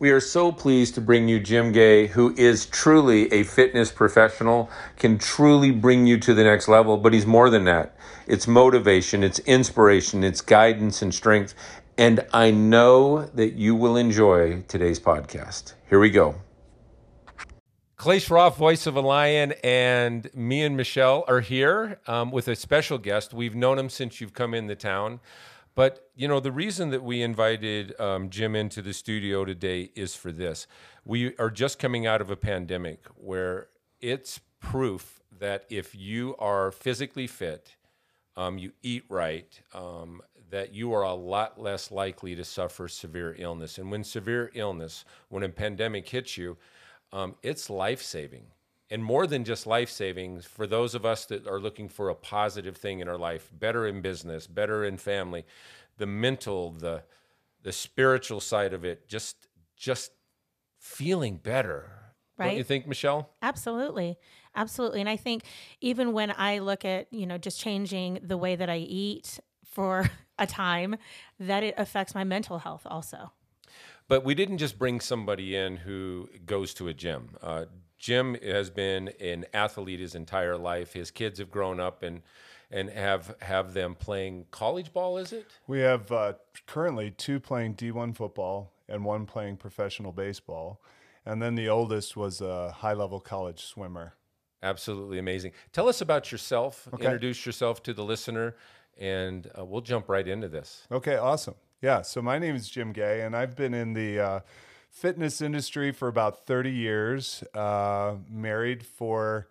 We are so pleased to bring you Jim Gay, who is truly a fitness professional, can truly bring you to the next level, but he's more than that. It's motivation, it's inspiration, it's guidance and strength. And I know that you will enjoy today's podcast. Here we go. Clay Schroff, voice of a lion, and me and Michelle are here um, with a special guest. We've known him since you've come in the town. But you know, the reason that we invited um, Jim into the studio today is for this. We are just coming out of a pandemic where it's proof that if you are physically fit, um, you eat right, um, that you are a lot less likely to suffer severe illness. And when severe illness, when a pandemic hits you, um, it's life saving and more than just life savings for those of us that are looking for a positive thing in our life better in business better in family the mental the the spiritual side of it just just feeling better. Right Don't you think michelle? Absolutely. Absolutely. And i think even when i look at you know just changing the way that i eat for a time that it affects my mental health also. But we didn't just bring somebody in who goes to a gym. Uh, Jim has been an athlete his entire life. His kids have grown up and and have have them playing college ball. Is it? We have uh, currently two playing D1 football and one playing professional baseball, and then the oldest was a high level college swimmer. Absolutely amazing. Tell us about yourself. Okay. Introduce yourself to the listener, and uh, we'll jump right into this. Okay, awesome. Yeah, so my name is Jim Gay, and I've been in the uh, fitness industry for about 30 years, uh, married for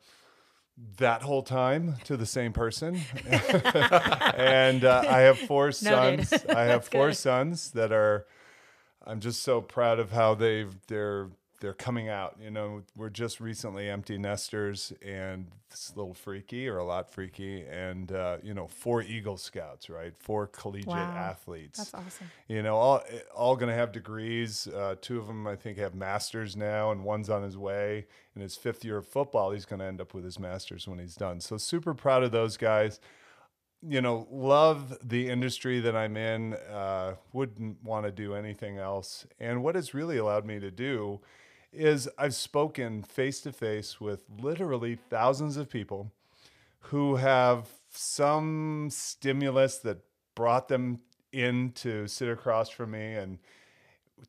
that whole time to the same person. and uh, I have four sons. I have four good. sons that are, I'm just so proud of how they've, they're, they're coming out. You know, we're just recently empty nesters, and it's a little freaky or a lot freaky. And uh, you know, four Eagle Scouts, right? Four collegiate wow. athletes. That's awesome. You know, all all going to have degrees. Uh, two of them, I think, have masters now, and one's on his way. In his fifth year of football, he's going to end up with his masters when he's done. So super proud of those guys you know, love the industry that I'm in. Uh, wouldn't want to do anything else. And what it's really allowed me to do is I've spoken face to face with literally thousands of people who have some stimulus that brought them in to sit across from me and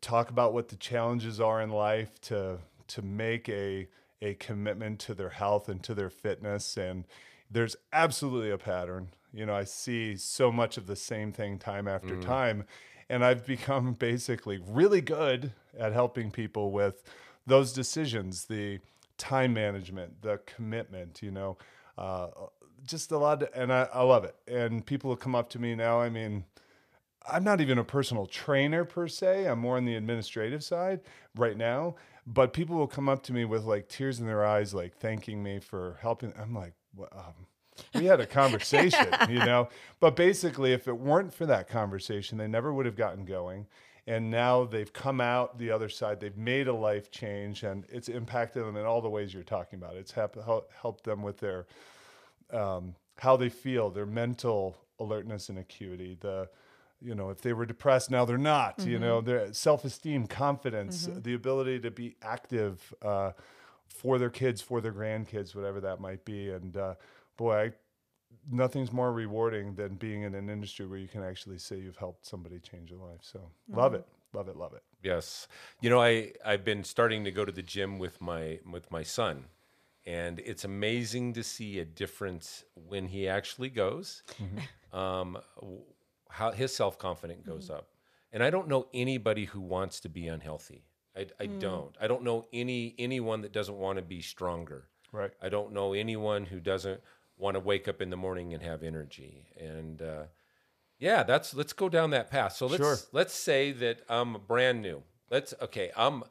talk about what the challenges are in life to to make a a commitment to their health and to their fitness. And there's absolutely a pattern. You know i see so much of the same thing time after mm. time. And i've become basically really good at helping people with those decisions, the time management, the commitment, you know, uh, just a lot. and I, I love it. And people will come up to me now. I mean, I'm not even a personal trainer per se. I'm more on the administrative side right now. But people will come up to me with like tears in their eyes, like thanking me for helping. I'm like, well, um, we had a conversation, you know. But basically, if it weren't for that conversation, they never would have gotten going and now they've come out the other side. They've made a life change, and it's impacted them in all the ways you're talking about. It's helped helped them with their um, how they feel, their mental alertness and acuity. The you know, if they were depressed, now they're not. Mm-hmm. You know, their self-esteem, confidence, mm-hmm. the ability to be active uh, for their kids, for their grandkids, whatever that might be. And uh, boy, I nothing's more rewarding than being in an industry where you can actually say you've helped somebody change their life. So mm-hmm. love it, love it, love it. Yes, you know I I've been starting to go to the gym with my with my son, and it's amazing to see a difference when he actually goes. Mm-hmm. Um, how his self confidence goes mm-hmm. up, and I don't know anybody who wants to be unhealthy. I, I mm. don't. I don't know any anyone that doesn't want to be stronger. Right. I don't know anyone who doesn't want to wake up in the morning and have energy. And uh, yeah, that's let's go down that path. So let's sure. let's say that I'm brand new. Let's okay, I'm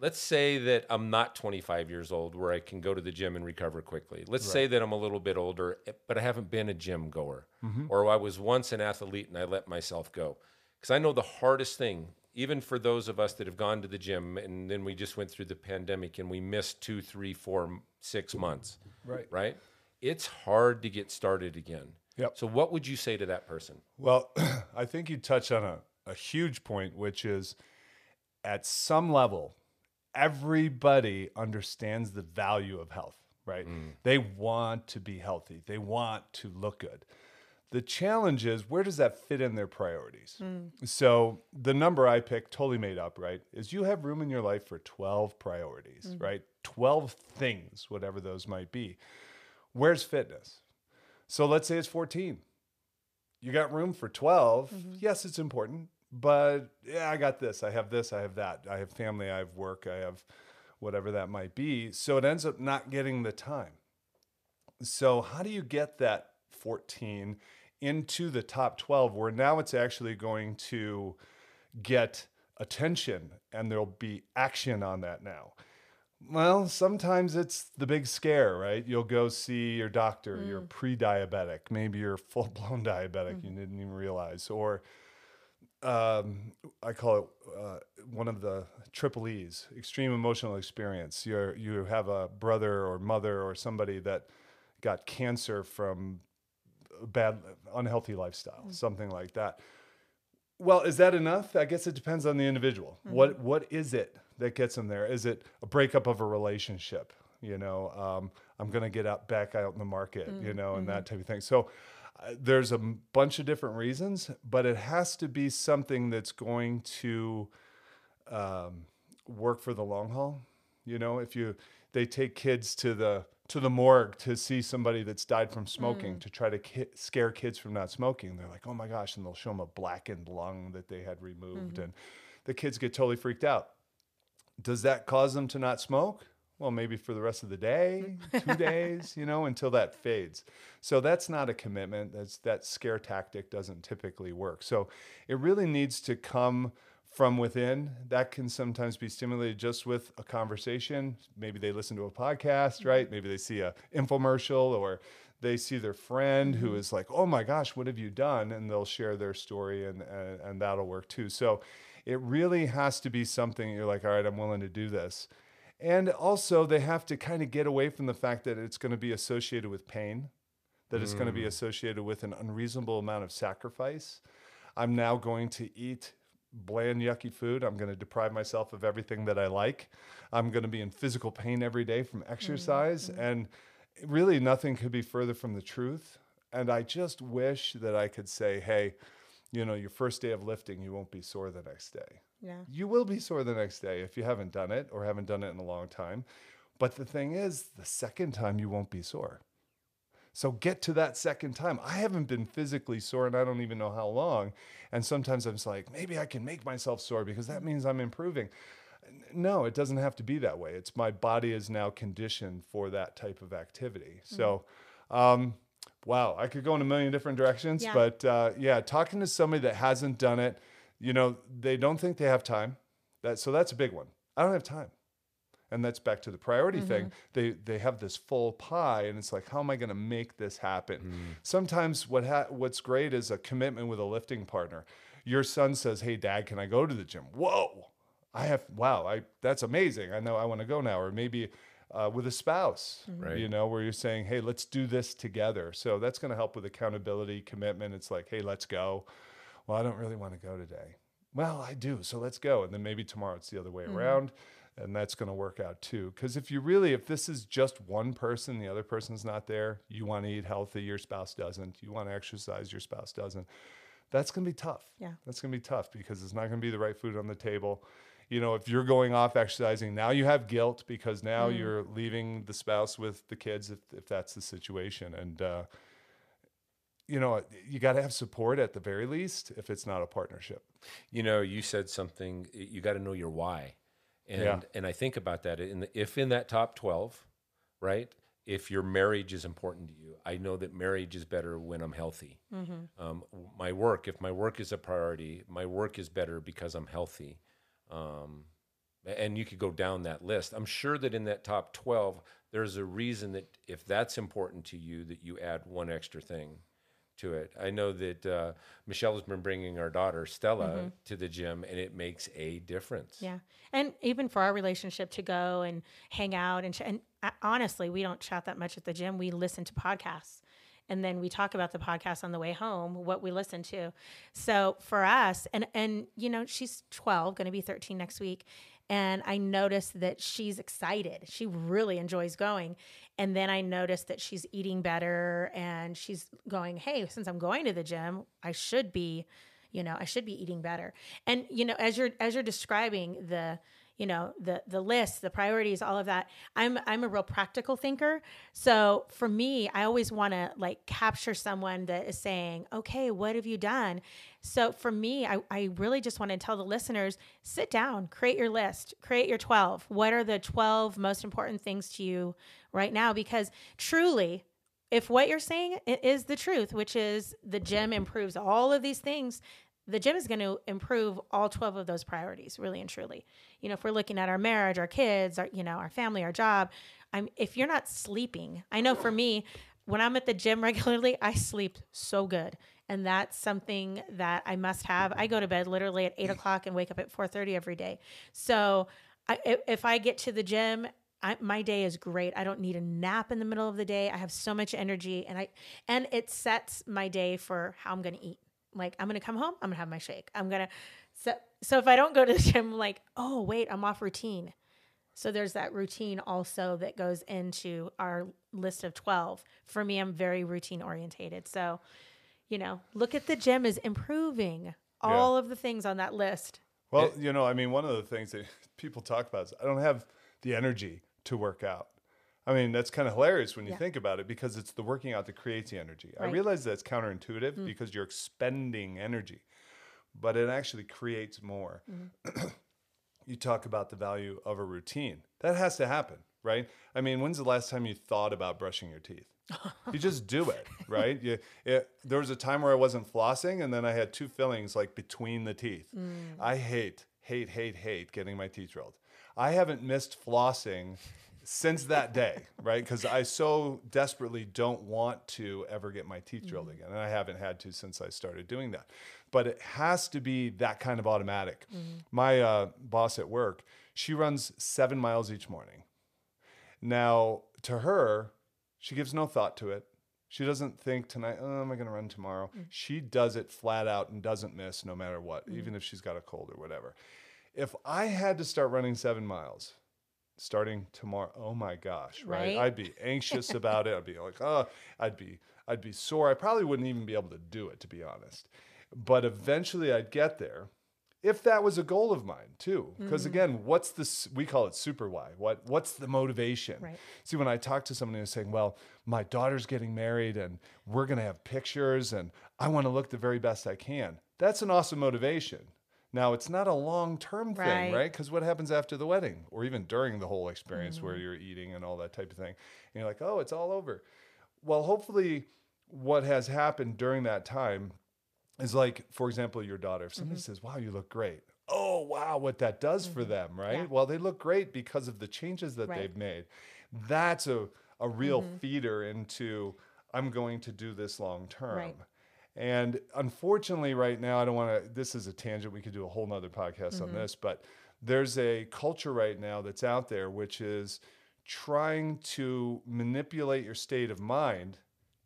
let's say that I'm not 25 years old where I can go to the gym and recover quickly. Let's right. say that I'm a little bit older, but I haven't been a gym goer, mm-hmm. or I was once an athlete and I let myself go. Because I know the hardest thing, even for those of us that have gone to the gym and then we just went through the pandemic and we missed two, three, four, six months. Right. Right it's hard to get started again. Yep. So, what would you say to that person? Well, I think you touch on a, a huge point, which is at some level, everybody understands the value of health, right? Mm. They want to be healthy, they want to look good. The challenge is where does that fit in their priorities? Mm. So the number I picked, totally made up, right, is you have room in your life for 12 priorities, mm. right? 12 things, whatever those might be. Where's fitness? So let's say it's 14. You got room for 12. Mm-hmm. Yes, it's important, but yeah, I got this, I have this, I have that. I have family, I have work, I have whatever that might be. So it ends up not getting the time. So, how do you get that 14 into the top 12 where now it's actually going to get attention and there'll be action on that now? Well, sometimes it's the big scare, right? You'll go see your doctor, you're pre diabetic, maybe you're full blown diabetic, you didn't even realize, or um, I call it uh, one of the triple E's, extreme emotional experience. You're, you have a brother or mother or somebody that got cancer from bad, unhealthy lifestyle, something like that. Well, is that enough? I guess it depends on the individual. What What is it that gets them there? Is it a breakup of a relationship? You know, um, I'm going to get out back out in the market, you know, and that type of thing. So uh, there's a m- bunch of different reasons, but it has to be something that's going to um, work for the long haul. You know, if you they take kids to the to the morgue to see somebody that's died from smoking to try to ki- scare kids from not smoking, they're like, "Oh my gosh!" and they'll show them a blackened lung that they had removed, and the kids get totally freaked out. Does that cause them to not smoke? Well, maybe for the rest of the day, two days, you know, until that fades. So that's not a commitment. That's that scare tactic doesn't typically work. So it really needs to come from within. That can sometimes be stimulated just with a conversation. Maybe they listen to a podcast, right? Mm-hmm. Maybe they see a infomercial or they see their friend who mm-hmm. is like, "Oh my gosh, what have you done?" and they'll share their story and and, and that'll work too. So it really has to be something you're like, "All right, I'm willing to do this." And also, they have to kind of get away from the fact that it's going to be associated with pain, that it's going to be mm. associated with an unreasonable amount of sacrifice. I'm now going to eat bland, yucky food. I'm going to deprive myself of everything that I like. I'm going to be in physical pain every day from exercise. Mm-hmm. And really, nothing could be further from the truth. And I just wish that I could say, hey, you know, your first day of lifting, you won't be sore the next day. Yeah. You will be sore the next day if you haven't done it or haven't done it in a long time. But the thing is, the second time you won't be sore. So get to that second time. I haven't been physically sore and I don't even know how long. And sometimes I'm just like, maybe I can make myself sore because that means I'm improving. No, it doesn't have to be that way. It's my body is now conditioned for that type of activity. So, um, wow, I could go in a million different directions, Yeah. but uh, yeah, talking to somebody that hasn't done it, you know, they don't think they have time. That so that's a big one. I don't have time. And that's back to the priority thing. They they have this full pie and it's like how am i going to make this happen? Sometimes what ha- what's great is a commitment with a lifting partner. Your son says hey dad can i go to the gym? Whoa! I have wow i that's amazing. I know i want to go now or maybe uh, with a spouse Right. you know where you're saying hey let's do this together. So that's going to help with accountability commitment. It's like hey let's go. Well i don't really want to go today. Well i do so let's go. And then maybe tomorrow it's the other way around and that's going to work out too. Because if you really if this is just one person the other person's not there you want to eat healthy your spouse doesn't you want to exercise your spouse doesn't that's going to be tough. Yeah. that's going to be tough because it's not going to be the right food on the table you know if you're going off exercising now you have guilt because now you're leaving the spouse with the kids if, if that's the situation and uh, you know you got to have support at the very least if it's not a partnership You know, you said something. You got to know your why, and Yeah. and I think about that. In the, if in that top twelve, right? If your marriage is important to you, I know that marriage is better when I'm healthy. Um, my work, if my work is a priority, my work is better because I'm healthy. Um, and you could go down that list. I'm sure that in that top 12, there's a reason that if that's important to you, that you add one extra thing to it. I know that uh, Michelle has been bringing our daughter Stella to the gym, and it makes a difference. Yeah. And even for our relationship to go and hang out and, ch- and uh, honestly, we don't chat that much at the gym. We listen to podcasts and then we talk about the podcast on the way home, what we listen to. So for us, and and you know, she's 12, going to be 13 next week, and I noticed that she's excited. She really enjoys going. And then I noticed that she's eating better and she's going, "Hey, since I'm going to the gym, I should be, you know, I should be eating better." And you know, as you're as you're describing the you know the the list the priorities all of that. I'm i'm a real practical thinker. So for me i always want to like capture someone that is saying okay what have you done? So for me i, I really just want to tell the listeners sit down create your list create your 12 what are the 12 most important things to you right now? Because truly if what you're saying is the truth which is the gym improves all of these things the gym is going to improve all 12 of those priorities really and truly you know if we're looking at our marriage our kids our you know our family our job i'm if you're not sleeping i know for me when i'm at the gym regularly i sleep so good and that's something that i must have i go to bed literally at 8 o'clock and wake up at 4.30 every day so I, if i get to the gym I, my day is great. I don't need a nap in the middle of the day. I have so much energy, and I and it sets my day for how I'm going to eat. Like I'm gonna come home, I'm gonna have my shake. I'm gonna so so if I don't go to the gym, I'm like, oh wait, I'm off routine. So there's that routine also that goes into our list of 12. For me, I'm very routine orientated. So, you know, look at the gym as improving all yeah. of the things on that list. Well, it, you know, I mean, one of the things that people talk about is I don't have the energy to work out. I mean, that's kind of hilarious when you yeah. think about it because it's the working out that creates the energy. Right. I realize that's counterintuitive mm. because you're expending energy, but it actually creates more. Mm. you talk about the value of a routine. That has to happen, right? I mean, when's the last time you thought about brushing your teeth? you just do it, right? You, it, there was a time where I wasn't flossing, and then I had two fillings like between the teeth. Mm. I hate, hate, hate, hate getting my teeth drilled. I haven't missed flossing since that day, right? Because I so desperately don't want to ever get my teeth drilled mm-hmm. again. And I haven't had to since I started doing that. But it has to be that kind of automatic. Mm-hmm. My uh, boss at work, she runs seven miles each morning. Now, to her, she gives no thought to it. She doesn't think tonight, oh, am I going to run tomorrow? Mm-hmm. She does it flat out and doesn't miss no matter what, even if she's got a cold or whatever. If I had to start running seven miles, starting tomorrow oh my gosh right, right? i'd be anxious about it. I'd be like oh i'd be i'd be sore. I probably wouldn't even be able to do it to be honest. But eventually i'd get there if that was a goal of mine too. Because mm-hmm. again what's this we call it super why. What what's the motivation? Right. see when i talk to someone who's saying well my daughter's getting married and we're going to have pictures and i want to look the very best i can that's an awesome motivation now, it's not a long term thing, right? Because what happens after the wedding or even during the whole experience mm-hmm. where you're eating and all that type of thing? And you're like, oh, it's all over. Well, hopefully, what has happened during that time is like, for example, your daughter, if somebody mm-hmm. says, wow, you look great. Oh, wow, what that does mm-hmm. for them, right? Yeah. Well, they look great because of the changes that right. they've made. That's a, a real mm-hmm. feeder into, I'm going to do this long term. Right. And unfortunately, right now, I don't want to, this is a tangent. We could do a whole nother podcast mm-hmm. on this, but there's a culture right now that's out there which is trying to manipulate your state of mind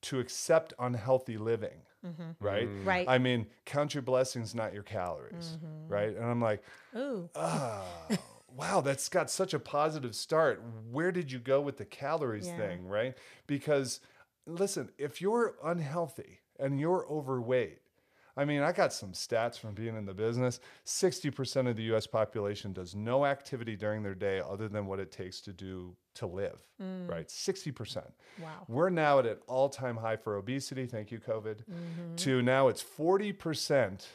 to accept unhealthy living. Mm-hmm. Right? Mm. Right. I mean, count your blessings, not your calories. Mm-hmm. Right. And I'm like, ooh. Oh, wow, that's got such a positive start. Where did you go with the calories yeah. thing? Right. Because listen, if you're unhealthy, and you're overweight, I mean, I got some stats from being in the business. 60% of the US population does no activity during their day other than what it takes to do to live, mm. right? 60%. Wow. We're now at an all time high for obesity. Thank you, COVID. Mm-hmm. To now it's 40%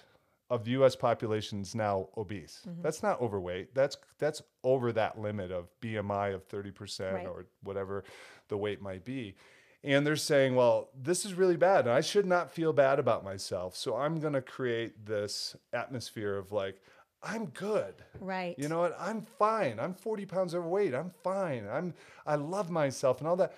of the US population is now obese. Mm-hmm. That's not overweight. That's that's over that limit of BMI of 30% right. or whatever the weight might be and they're saying, well, this is really bad. And I should not feel bad about myself. So I'm going to create this atmosphere of like, I'm good. Right. You know what? I'm fine. I'm 40 pounds overweight. I'm fine. I'm I love myself and all that.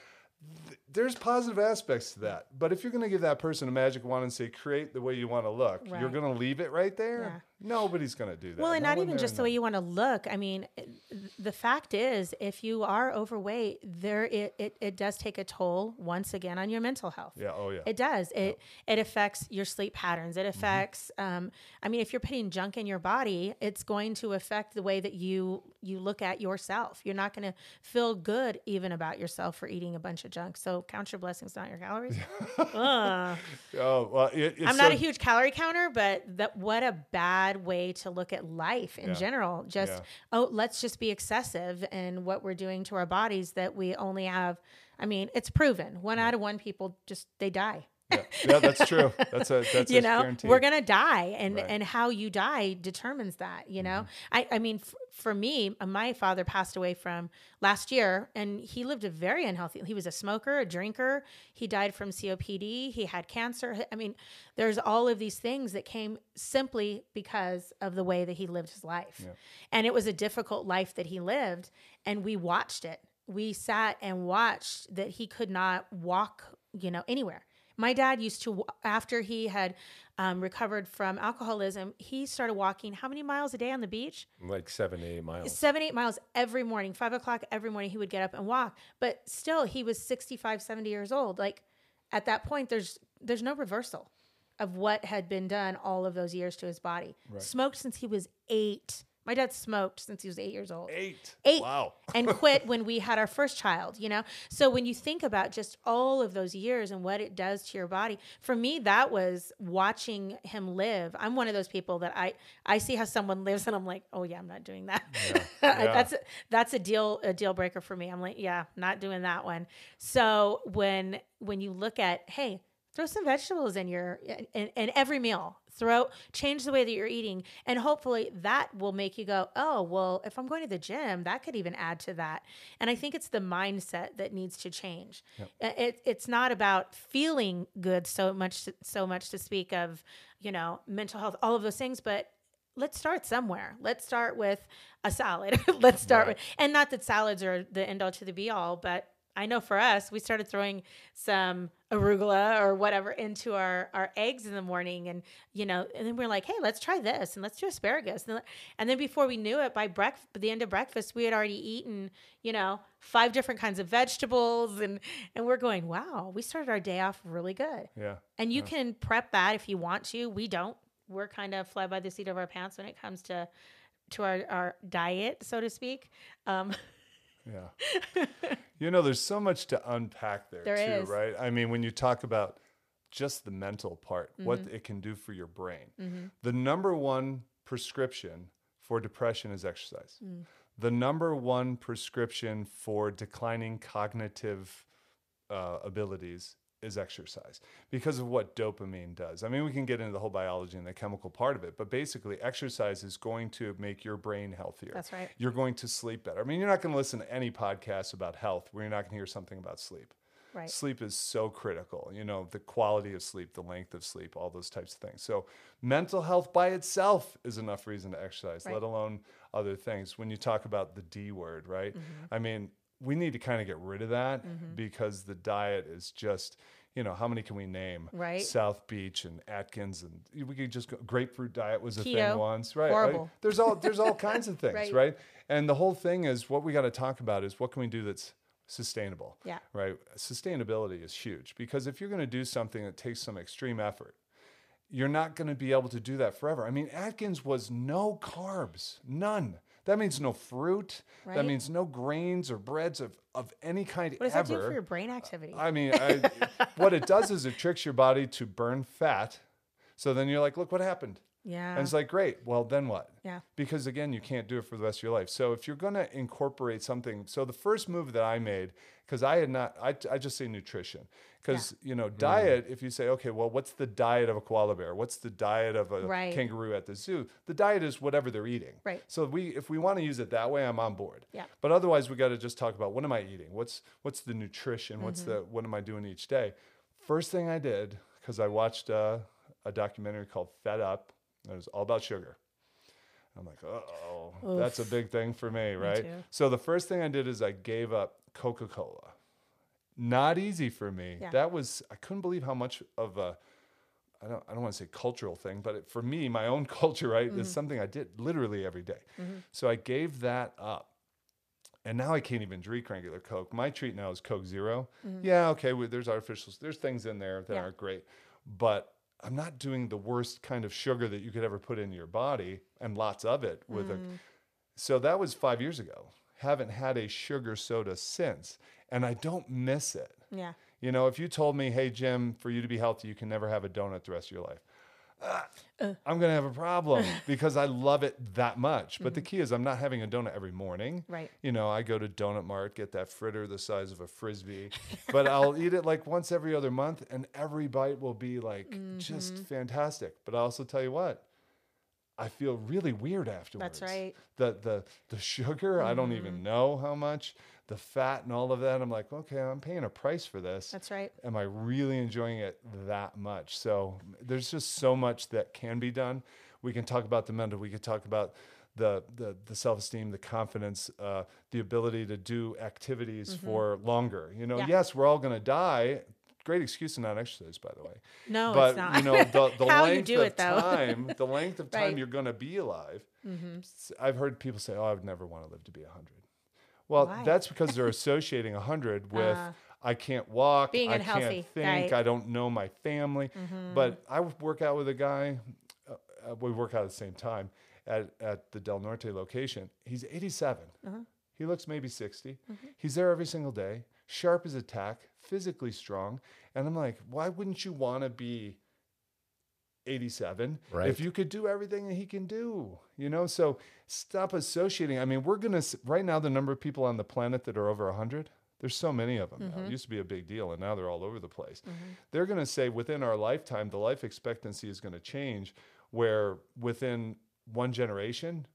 There's positive aspects to that. But if you're going to give that person a magic wand and say, create the way you want to look, you're going to leave it right there. Yeah. Nobody's going to do that. Well, and No not even just the way you want to look. I mean, the fact is, if you are overweight, there it, it, it does take a toll once again on your mental health. Yeah. Oh, yeah. It does. It it affects your sleep patterns. It affects. Um, I mean, if you're putting junk in your body, it's going to affect the way that you you look at yourself. You're not going to feel good even about yourself for eating a bunch of junk. So count your blessings, not your calories. Oh, well, it, it's I'm not so- a huge calorie counter, but that what a bad way to look at life in Yeah. general. Just Yeah. oh, let's just be excessive in what we're doing to our bodies that we only have. I mean, it's proven. One out of one people just they die. Yeah, yeah, that's true. That's a that's you a know, guarantee. we're gonna die, and Right. Mm-hmm. and how you die determines that. You know, I I mean, f- for me, uh, my father passed away from last year, and he lived a very unhealthy. He was a smoker, a drinker. He died from COPD. He had cancer. I mean, there's all of these things that came simply because of the way that he lived his life, and it was a difficult life that he lived, and we watched it. We sat and watched that he could not walk, you know, anywhere. My dad used to, after he had um, recovered from alcoholism, he started walking how many miles a day on the beach? Like seven eight miles. Seven, eight miles every morning, five o'clock every morning, he would get up and walk. But still, he was 65, 70 years old. Like at that point, there's there's no reversal of what had been done all of those years to his body. Smoked since he was eight. My dad smoked since he was eight years old. Eight. eight. Wow. and quit when we had our first child you know? So when you think about just all of those years and what it does to your body for me that was watching him live. I'm one of those people that i i see how someone lives and i'm like oh yeah i'm not doing that. Yeah. that's that's a deal a deal breaker for me. I'm like yeah not doing that one. So when when you look at hey throw some vegetables in your in, in every meal throw change the way that you're eating and hopefully that will make you go oh well if i'm going to the gym that could even add to that and i think it's the mindset that needs to change Uh, it, it's not about feeling good so much so much to speak of you know mental health all of those things but let's start somewhere. Let's start with a salad. let's start Right. with, and not that salads are the end all to the be all, but I know for us, we started throwing some arugula or whatever into our, our eggs in the morning. And, you know, and then we're like, hey, let's try this and let's do asparagus. And, and then before we knew it, by breakfast, by the end of breakfast, we had already eaten, you know, five different kinds of vegetables. And, and we're going, wow, we started our day off really good. Yeah. And you can prep that if you want to. We don't. We're kind of fly by the seat of our pants when it comes to to our, our diet, so to speak. Um, Yeah. you know, there's so much to unpack there, There too, is. right? I mean, when you talk about just the mental part, what Mm-hmm. it can do for your brain. The number one prescription for depression is exercise. Mm. The number one prescription for declining cognitive uh, abilities is exercise because of what dopamine does. I mean, we can get into the whole biology and the chemical part of it, but basically, exercise is going to make your brain healthier. That's right. You're going to sleep better. I mean, you're not going to listen to any podcast about health where you're not going to hear something about sleep. right. Sleep is so critical, you know, the quality of sleep, the length of sleep, all those types of things. So, mental health by itself is enough reason to exercise, Right. let alone other things. When you talk about the D word, right? Mm-hmm. I mean, we need to kind of get rid of that mm-hmm. because the diet is just, you know, how many can we name? Right. South Beach and Atkins and we could just go grapefruit diet was a thing once, right? right? Horrible. There's all there's all kinds of things, Right. right? And the whole thing is what we got to talk about is what can we do that's sustainable Yeah. right? Sustainability is huge because if you're going to do something that takes some extreme effort, you're not going to be able to do that forever. I mean, Atkins was no carbs, none. That means no fruit. That means no grains or breads of, of any kind What does ever. that do for your brain activity? I mean, I, what it does is it tricks your body to burn fat. So then you're like, look what happened. Yeah. And it's like, great. Well, then what? yeah. because again you can't do it for the rest of your life so if you're going to incorporate something so the first move that i made because i had not I, I just say nutrition because you know diet if you say okay well what's the diet of a koala bear what's the diet of a Right. kangaroo at the zoo the diet is whatever they're eating Right. so we if we want to use it that way i'm on board Yeah. but otherwise we got to just talk about what am i eating what's what's the nutrition what's Mm-hmm. the what am i doing each day first thing i did because i watched uh, a documentary called fed up it was all about sugar I'm like, oh, that's a big thing for me, right? too. So the first thing I did is I gave up Coca Cola. not easy for me. Yeah. That was I couldn't believe how much of a I don't I don't want to say cultural thing, but it, for me, my own culture, right, Mm-hmm. is something I did literally every day. So I gave that up. And now I can't even drink regular Coke. My treat now is Coke 0 Yeah, okay, well, there's artificials, there's things in there that Mm-hmm. Yeah. aren't great, but I'm not doing the worst kind of sugar that you could ever put in your body, and lots of it with a. Mm. So that was five years ago. Haven't had a sugar soda since, and I don't miss it. Yeah. You know, if you told me, hey, Jim, for you to be healthy, you can never have a donut the rest of your life, ah, I'm going to have a problem because I love it that much. But the mm-hmm. key is, I'm not having a donut every morning. Right. You know, I go to Donut Mart, get that fritter the size of a frisbee, but I'll eat it like once every other month, and every bite will be like just mm-hmm. fantastic. But I also tell you what, I feel really weird afterwards. That's right. The the the sugar, I don't even mm-hmm. know how much. The fat and all of that, I'm like, okay, I'm paying a price for this. That's right. Am I really enjoying it that much? So there's just so much that can be done. We can talk about the mental. We can talk about the the, the self esteem, the confidence, uh, the ability to do activities for longer. You know, Mm-hmm. Yeah. yes, we're all going to die. Great excuse to not exercise, by the way. No, but it's not. you know, the, the length of it, time, the length of time Right. Mm-hmm. you're going to be alive. I've heard people say, "Oh, I would never want to live to be 100." Well, Why? that's because they're associating 100 with Uh, I can't walk, being I unhealthy, can't think, right. Mm-hmm. I don't know my family. But I work out with a guy. Uh, uh, we work out at the same time at at the Del Norte location. He's 87. Uh-huh. He looks maybe 60. Mm-hmm. He's there every single day, sharp as a tack, physically strong. And I'm like, why wouldn't you want to be 87 Right. if you could do everything that he can do? You know, so stop associating. I mean, we're going to, right now, the number of people on the planet that are over 100, there's so many of them now. Mm-hmm. It used to be a big deal, and now they're all over the place. Mm-hmm. They're going to say within our lifetime, the life expectancy is going to change, where within one generation,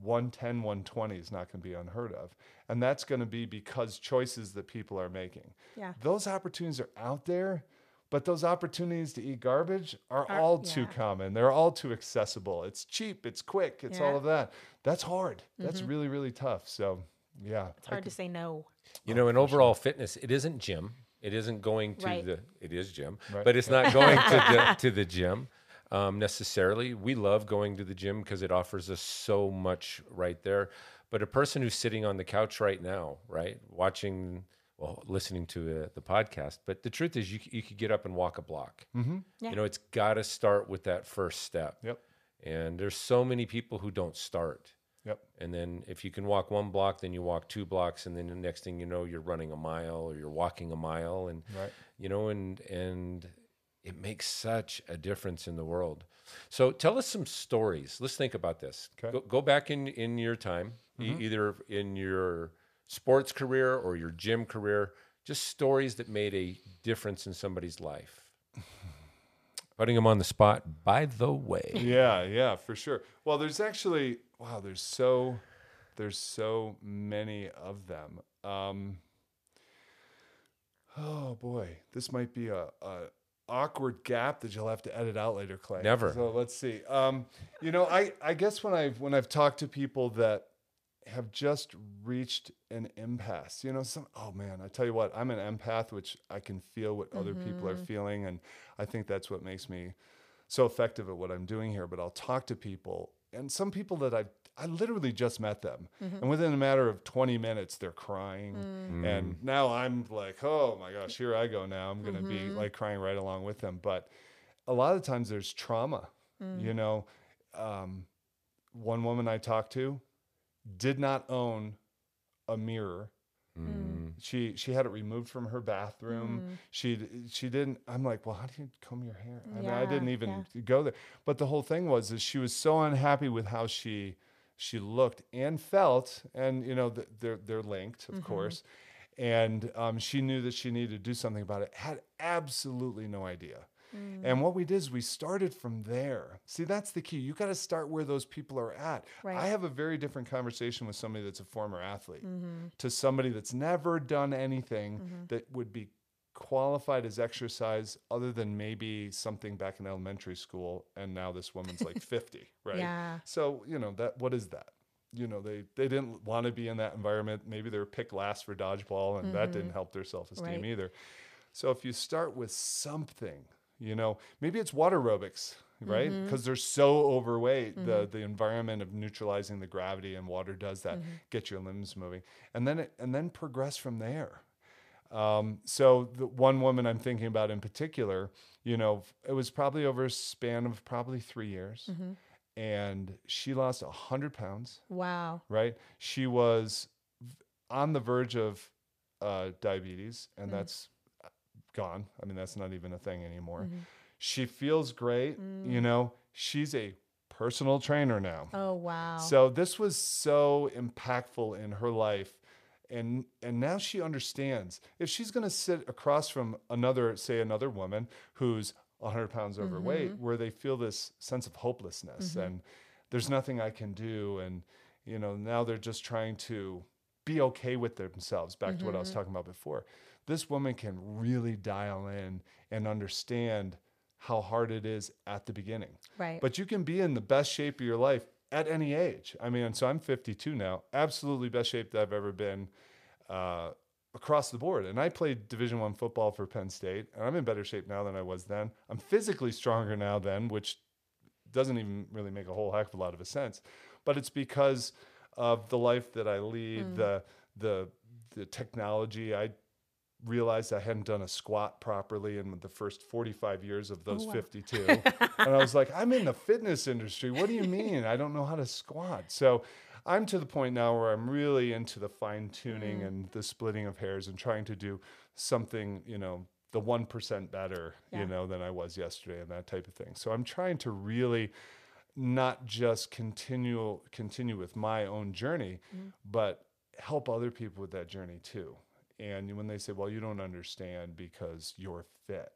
110, 120 is not going to be unheard of. And that's going to be because choices that people are making. Yeah. Those opportunities are out there, but those opportunities to eat garbage are, Are- all too common. They're all too accessible. It's cheap, it's quick, it's all Yeah. Mm-hmm. of that. That's hard. That's really, really tough. So, yeah. It's hard to say no. You know, in overall fitness, it isn't gym. It isn't going to Right. the. It is gym, Right. but it's not going to the to the gym um, necessarily. We love going to the gym because it offers us so much right there. But a person who's sitting on the couch right now, right, watching, well, listening to uh, the podcast. But the truth is, you you could get up and walk a block. Mm-hmm. Yeah. You know, it's got to start with that first step. Yep. And there's so many people who don't start. Yep. And then if you can walk one block, then you walk two blocks, and then the next thing you know, you're running a mile or you're walking a mile, and Right. you know, and and it makes such a difference in the world. So tell us some stories. Let's think about this. Okay. Go, go back in in your time, e- either in your sports career or your gym career, just stories that made a difference in somebody's life. Putting them on the spot, by the way. yeah, yeah, for sure. Well, there's actually wow, there's so there's so many of them. Um, oh boy, this might be a, a awkward gap that you'll have to edit out later, Clay. Never. So let's see. Um, you know, I I guess when I've when I've talked to people that have just reached an impasse. You know, some oh man, I tell you what, I'm an empath, which I can feel what other people are mm-hmm. feeling, and I think that's what makes me so effective at what I'm doing here. But I'll talk to people, and some people that I I literally just met them, mm-hmm. and within a matter of 20 minutes, they're crying, mm. and mm. now I'm like, oh my gosh, here I go. Now I'm gonna be mm-hmm. like crying right along with them. But a lot of times there's trauma. You mm. know, um, one woman I talked to did not own a mirror. Mm. She she had it removed from her bathroom. She she didn't. I'm like, well, how do you comb your hair? I mean, I didn't even go there. But the whole thing was is she was so unhappy with how she she looked and felt, and you know th- they're they're linked, of course. And um, she knew that she needed to do something about it. Had absolutely no idea. And mm. what we did is we started from there. See, that's the key. You got to start where those people are at. Right. I have a very different conversation with somebody that's a former athlete mm-hmm. to somebody that's never done anything mm-hmm. that would be qualified as exercise other than maybe something back in elementary school and now this woman's like 50 right Yeah. so you know that what is that you know they they didn't want to be in that environment. Maybe they were picked last for dodgeball, and that didn't mm-hmm. help their self esteem Right. either. So if you start with something, you know, maybe it's water aerobics, right? Because they're so overweight, the the environment of neutralizing the gravity and water does that, get your limbs moving, and then it, and then progress from there. Um, so the one woman I'm thinking about in particular, you know, it was probably over a span of probably three years, and she lost a hundred pounds. Wow. Right? She was on the verge of uh, diabetes, and that's uh, gone. I mean, that's not even a thing anymore. Mm-hmm. She feels great. You mm. know, she's a personal trainer now. Oh wow. So this was so impactful in her life. And and now she understands if she's going to sit across from another, say another woman who's 100 pounds overweight, mm-hmm. where they feel this sense of hopelessness mm-hmm. and there's nothing I can do, and you know now they're just trying to be okay with themselves. Back to what I was talking about before. This woman can really dial in and understand how hard it is at the beginning. right. But you can be in the best shape of your life at any age. I mean, so I'm 52 now, absolutely best shape that I've ever been uh, across the board. And I played Division One football for Penn State, and I'm in better shape now than I was then. I'm physically stronger now than, which doesn't even really make a whole heck of a lot of a sense. But it's because of the life that I lead, the the the technology. I realized I hadn't done a squat properly in the first 45 years of those 52. and I was like, I'm in the fitness industry. What do you mean? I don't know how to squat. So I'm to the point now where I'm really into the fine tuning mm. and the splitting of hairs and trying to do something, you know, the 1% better, Yeah. you know, than I was yesterday and that type of thing. So I'm trying to really not just continue continue with my own journey, mm. but help other people with that journey too. And when they say, "Well, you don't understand because you're fit,"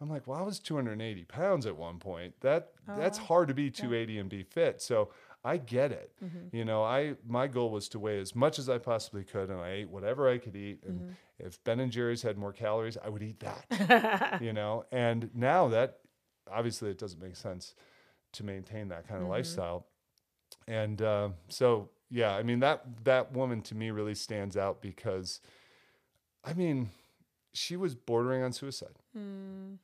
I'm like, "Well, I was 280 pounds at one point. That that's oh, hard to be 280 and be fit." So I get it. Mm-hmm. You know, I my goal was to weigh as much as I possibly could, and I ate whatever I could eat. And mm-hmm. if Ben and Jerry's had more calories, I would eat that. you know, and now that obviously it doesn't make sense to maintain that kind of mm-hmm. lifestyle. And uh, so, yeah, I mean that that woman to me really stands out because, I mean, she was bordering on suicide. Hmm.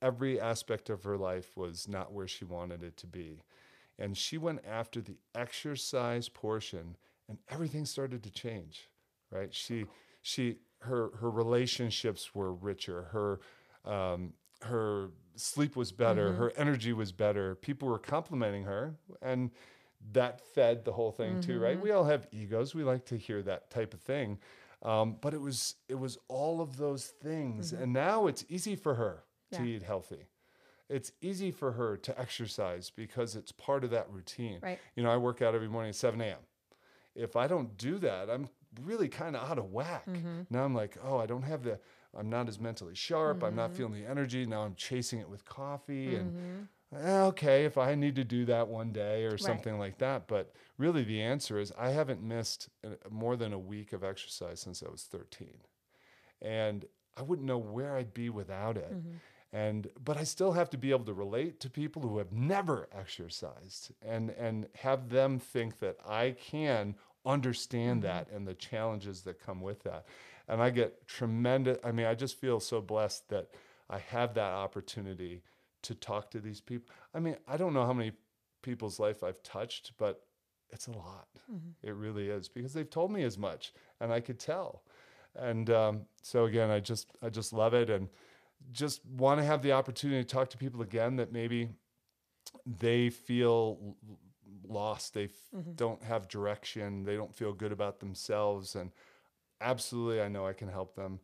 Every aspect of her life was not where she wanted it to be, and she went after the exercise portion, and everything started to change. Right? She oh. she her her relationships were richer. Her um, her sleep was better. Mm-hmm. Her energy was better. People were complimenting her, and that fed the whole thing too, right? Mm-hmm. We all have egos. We like to hear that type of thing, um, but it was it was all of those things, and now it's easy for her to eat healthy. It's easy for her to exercise because it's part of that routine. Right. You know, I work out every morning at 7 a.m. If I don't do that, I'm really kind of out of whack. Now I'm like, oh, I don't have the, I'm not as mentally sharp. I'm not feeling the energy. Now I'm chasing it with coffee. And eh, Eh, okay, if I need to do that one day or something like that. But really, the answer is I haven't missed uh, more than a week of exercise since I was 13. And I wouldn't know where I'd be without it. Mm-hmm. And but I still have to be able to relate to people who have never exercised and and have them think that I can understand mm-hmm. that and the challenges that come with that. And I get tremendous I mean I just feel so blessed that I have that opportunity to talk to these people. I mean, I don't know how many people's life I've touched, but it's a lot. It really is because they've told me as much, and I could tell. And um, so again, I just I just love it, and just want to have the opportunity to talk to people again that maybe they feel lost, they f- don't have direction, they don't feel good about themselves, and absolutely, I know I can help them.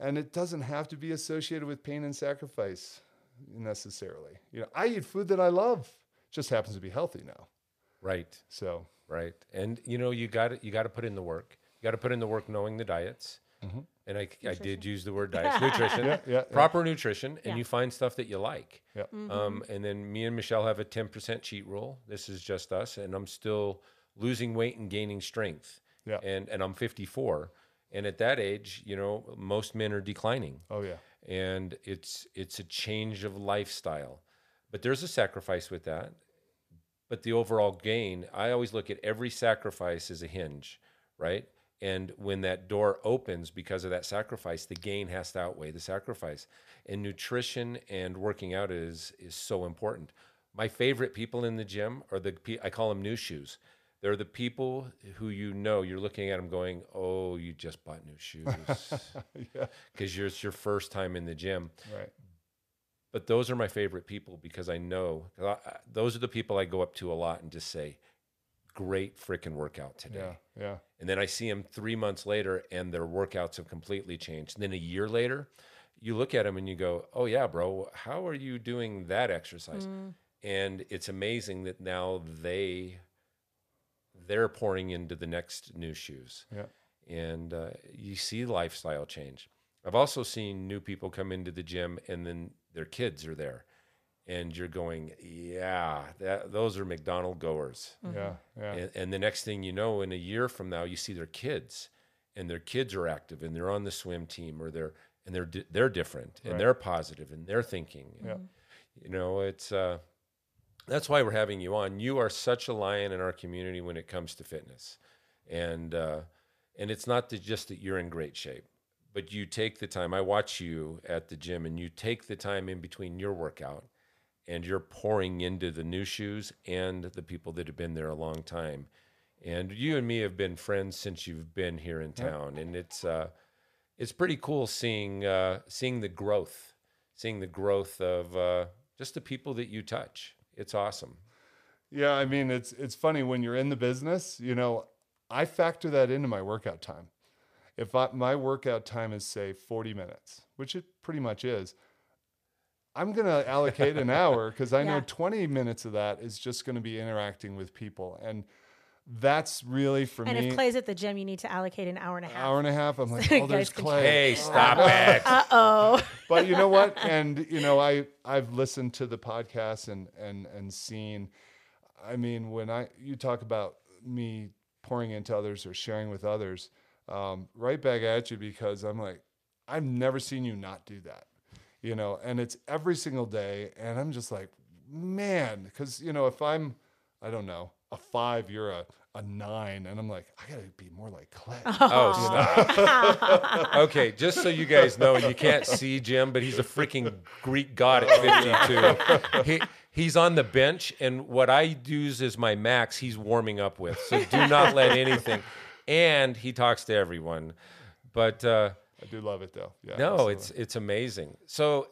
And it doesn't have to be associated with pain and sacrifice necessarily. You know, I eat food that I love. Just happens to be healthy now. Right. So Right. And you know, you got to you got to put in the work. You got to put in the work knowing the diets. And I, I did use the word diet, nutrition, Yeah, yeah, yeah. proper nutrition, and you find stuff that you like. Yeah. Um, and then me and Michelle have a 10% cheat rule. This is just us, and I'm still losing weight and gaining strength. Yeah. And and I'm 54, and at that age, you know, most men are declining oh yeah. And it's it's a change of lifestyle but there's a sacrifice with that but the overall gain, I always look at every sacrifice as a hinge, right? And when that door opens because of that sacrifice, the gain has to outweigh the sacrifice. And nutrition and working out is is so important. My favorite people in the gym are the I call them new shoes. They're the people who you know you're looking at them going, "Oh, you just bought new shoes," yeah. because it's your first time in the gym. Right. But those are my favorite people because I know I- I- uh, those are the people I go up to a lot and just say, "Great freaking workout today." Yeah. Yeah. And then I see them three months later and their workouts have completely changed. And then a year later, you look at them and you go, oh, yeah, bro, how are you doing that exercise? Mm. And it's amazing that now they they're pouring into the next new shoes Yeah. and uh, you see lifestyle change. I've also seen new people come into the gym and then their kids are there, and you're going, yeah, that, those are McDonald goers. Yeah. Yeah. And, and the next thing you know, in a year from now, you see their kids, and their kids are active, and they're on the swim team, or they're and they're di- they're different, and Right. they're positive, and they're thinking. Yeah. You know, it's uh, that's why we're having you on. You are such a lion in our community when it comes to fitness, and uh, and it's not that just that you're in great shape, but you take the time. I watch you at the gym, and you take the time in between your workout, and you're pouring into the new shoes and the people that have been there a long time. And you and me have been friends since you've been here in town, and it's uh, it's pretty cool seeing uh, seeing the growth, seeing the growth of uh, just the people that you touch. It's awesome. Yeah, I mean it's it's funny when you're in the business, you know, I factor that into my workout time. If I, my workout time is say 40 minutes, which it pretty much is, I'm going to allocate an hour cuz I know 20 minutes of that is just going to be interacting with people and that's really for And me And if Clay's at the gym, you need to allocate an hour and a half. hour and a half. I'm like, "Oh, there's guys Clay." Hey, stop it! Uh oh. but you know what and you know i i've listened to the podcast and and and seen i mean when i you talk about me pouring into others or sharing with others um, right back at you because i'm like i've never seen you not do that you know and it's every single day and i'm just like man because you know if i'm i don't know a five you're a, a nine and i'm like i gotta be more like clay Oh, stop. okay, just so you guys know, you can't see Jim, but he's a freaking Greek god at 52. He, he's on the bench, and what I use is my max he's warming up with. So do not let anything. And he talks to everyone. But uh, i do love it though yeah no, absolutely. it's it's amazing. So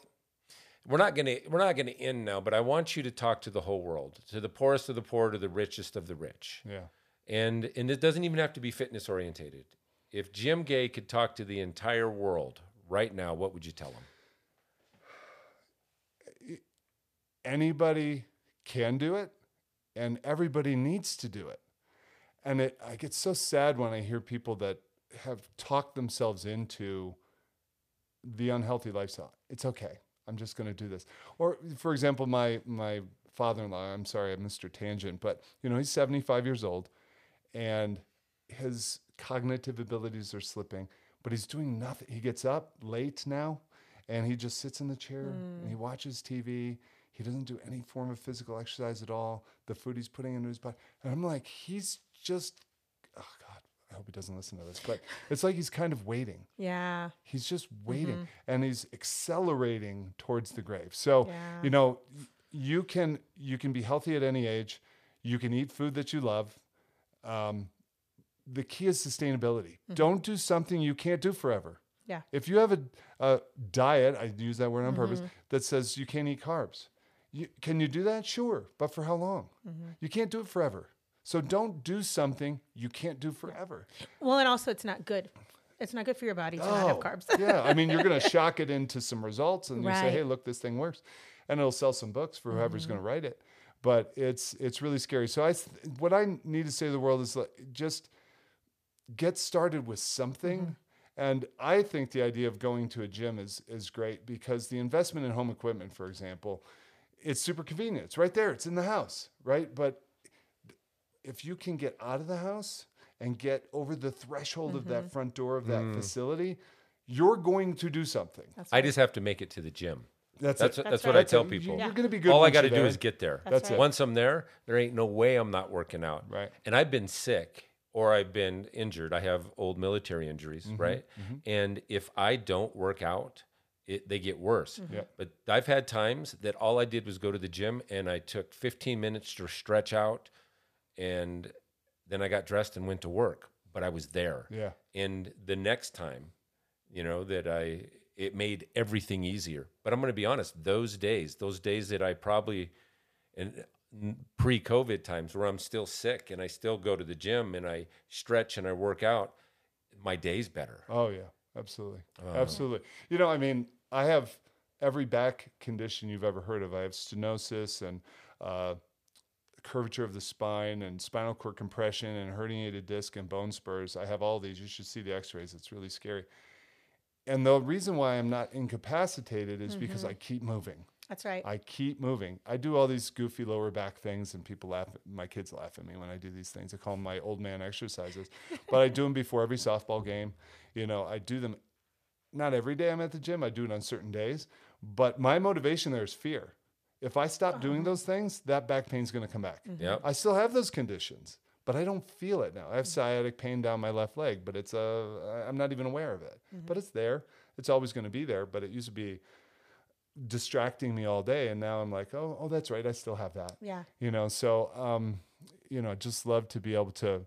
we're not gonna we're not gonna end now, but I want you to talk to the whole world, to the poorest of the poor, to the richest of the rich yeah and and it doesn't even have to be fitness orientated. If Jim Gay could talk to the entire world right now, what would you tell him? anybody can do it and everybody needs to do it. And it I get so sad when I hear people that have talked themselves into the unhealthy lifestyle. It's okay. I'm just going to do this. Or for example, my my father-in-law, I'm sorry, I'm Mr. Tangent, but you know, he's 75 years old and his cognitive abilities are slipping, but he's doing nothing. He gets up late now and he just sits in the chair and he hmm. watches TV. He doesn't do any form of physical exercise at all. The food he's putting into his body. And I'm like, he's just, oh God, I hope he doesn't listen to this, but it's like he's kind of waiting. Yeah. He's just waiting mm-hmm. and he's accelerating towards the grave. So, Yeah. you know, you can you can be healthy at any age. You can eat food that you love. Um, the key is sustainability. Don't do something you can't do forever. Yeah. If you have a, a diet, I use that word on purpose, that says you can't eat carbs, you, can you do that? Sure, but for how long? You can't do it forever. So don't do something you can't do forever. Well, and also it's not good. It's not good for your body to not have Oh, carbs. yeah, I mean, you're going to shock it into some results, and you say, Mm-hmm. "Hey, look, this thing works," and it'll sell some books for whoever's going to write it. But it's it's really scary. So I, what I need to say to the world is like, just get started with something. Mm-hmm. And I think the idea of going to a gym is is great because the investment in home equipment, for example, it's super convenient. It's right there. It's in the house, right? But if you can get out of the house and get over the threshold of Mm-hmm. that front door of that facility, you're going to do something. That's I just have to make it to the gym. That's That's it. that's, That's what right. I tell That's people. You're gonna be good All I got to do there. is get there. That's That's right. it. Once I'm there, there ain't no way I'm not working out. Right. And I've been sick or I've been injured. I have old military injuries, Mm-hmm. right? And if I don't work out, it, they get worse. Yeah. But I've had times that all I did was go to the gym and I took 15 minutes to stretch out and then I got dressed and went to work, but I was there. Yeah. And the next time, you know, that I, it made everything easier. But I'm going to be honest, those days, those days that I probably, and pre COVID times where I'm still sick and I still go to the gym and I stretch and I work out, my day's better. Oh yeah, absolutely, Um, absolutely. You know, I mean, I have every back condition you've ever heard of. I have stenosis and uh, curvature of the spine and spinal cord compression and herniated disc and bone spurs. I have all these. You should see the X-rays. It's really scary. And the reason why I'm not incapacitated is because mm-hmm. I keep moving. That's right. I keep moving. I do all these goofy lower back things, and people laugh. My kids laugh at me when I do these things. I call them my old man exercises, but I do them before every softball game. You know, I do them not every day. I'm at the gym. I do it on certain days, but my motivation there is fear. If I stop doing uh-huh. those things, that back pain's going to come back. Mm-hmm. Yep. I still have those conditions, but I don't feel it now. I have sciatic pain down my left leg, but it's uh, I'm not even aware of it. But it's there. It's always going to be there. But it used to be distracting me all day, and now I'm like, oh, oh, that's right. I still have that. yeah. You know, so um, you know, just love to be able to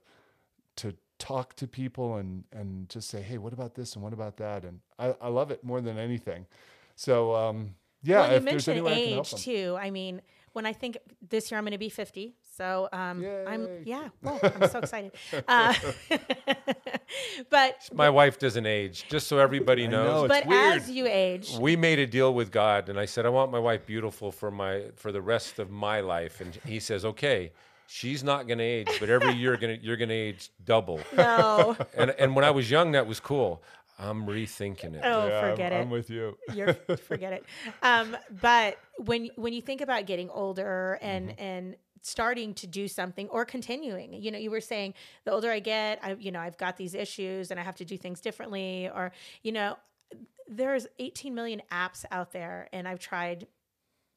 to talk to people and and just say, hey, what about this and what about that? And I, I love it more than anything. So um, yeah, well, you if there's any mentioned way I can help age too. I mean, when I think this year I'm going to be 50, so um, I'm yeah. Well, I'm so excited. Uh, but My wife doesn't age, just so everybody I know, knows. but weird. as you age, we made a deal with God, and I said, I want my wife beautiful for my for the rest of my life. And he says, Okay, she's not gonna age, but every year gonna you're gonna age double. no, And and when I was young, that was cool. I'm rethinking it. oh, Yeah, I'm- forget I'm, with you. You're forget it. Um, but when when you think about getting older and Mm-hmm. and starting to do something or continuing, you know, you were saying the older I get, I you know, I've got these issues and I have to do things differently, or you know, there's 18 million apps out there, and I've tried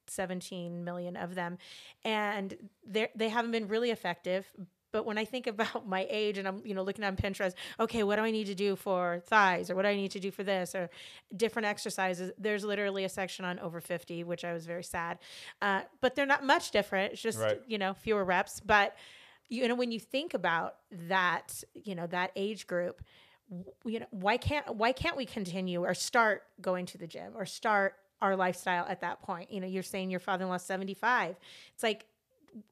17 million of them, and they they haven't been really effective. But when I think about my age and I'm, you know, looking on Pinterest, okay, what do I need to do for thighs or what do I need to do for this or different exercises? There's literally a section on over 50, which I was very sad. Uh, but they're not much different. It's just, Right. you know, fewer reps. But, you know, when you think about that, you know, that age group, you know, why can't, why can't we continue or start going to the gym or start our lifestyle at that point? You know, you're saying your father-in-law's 75. It's like,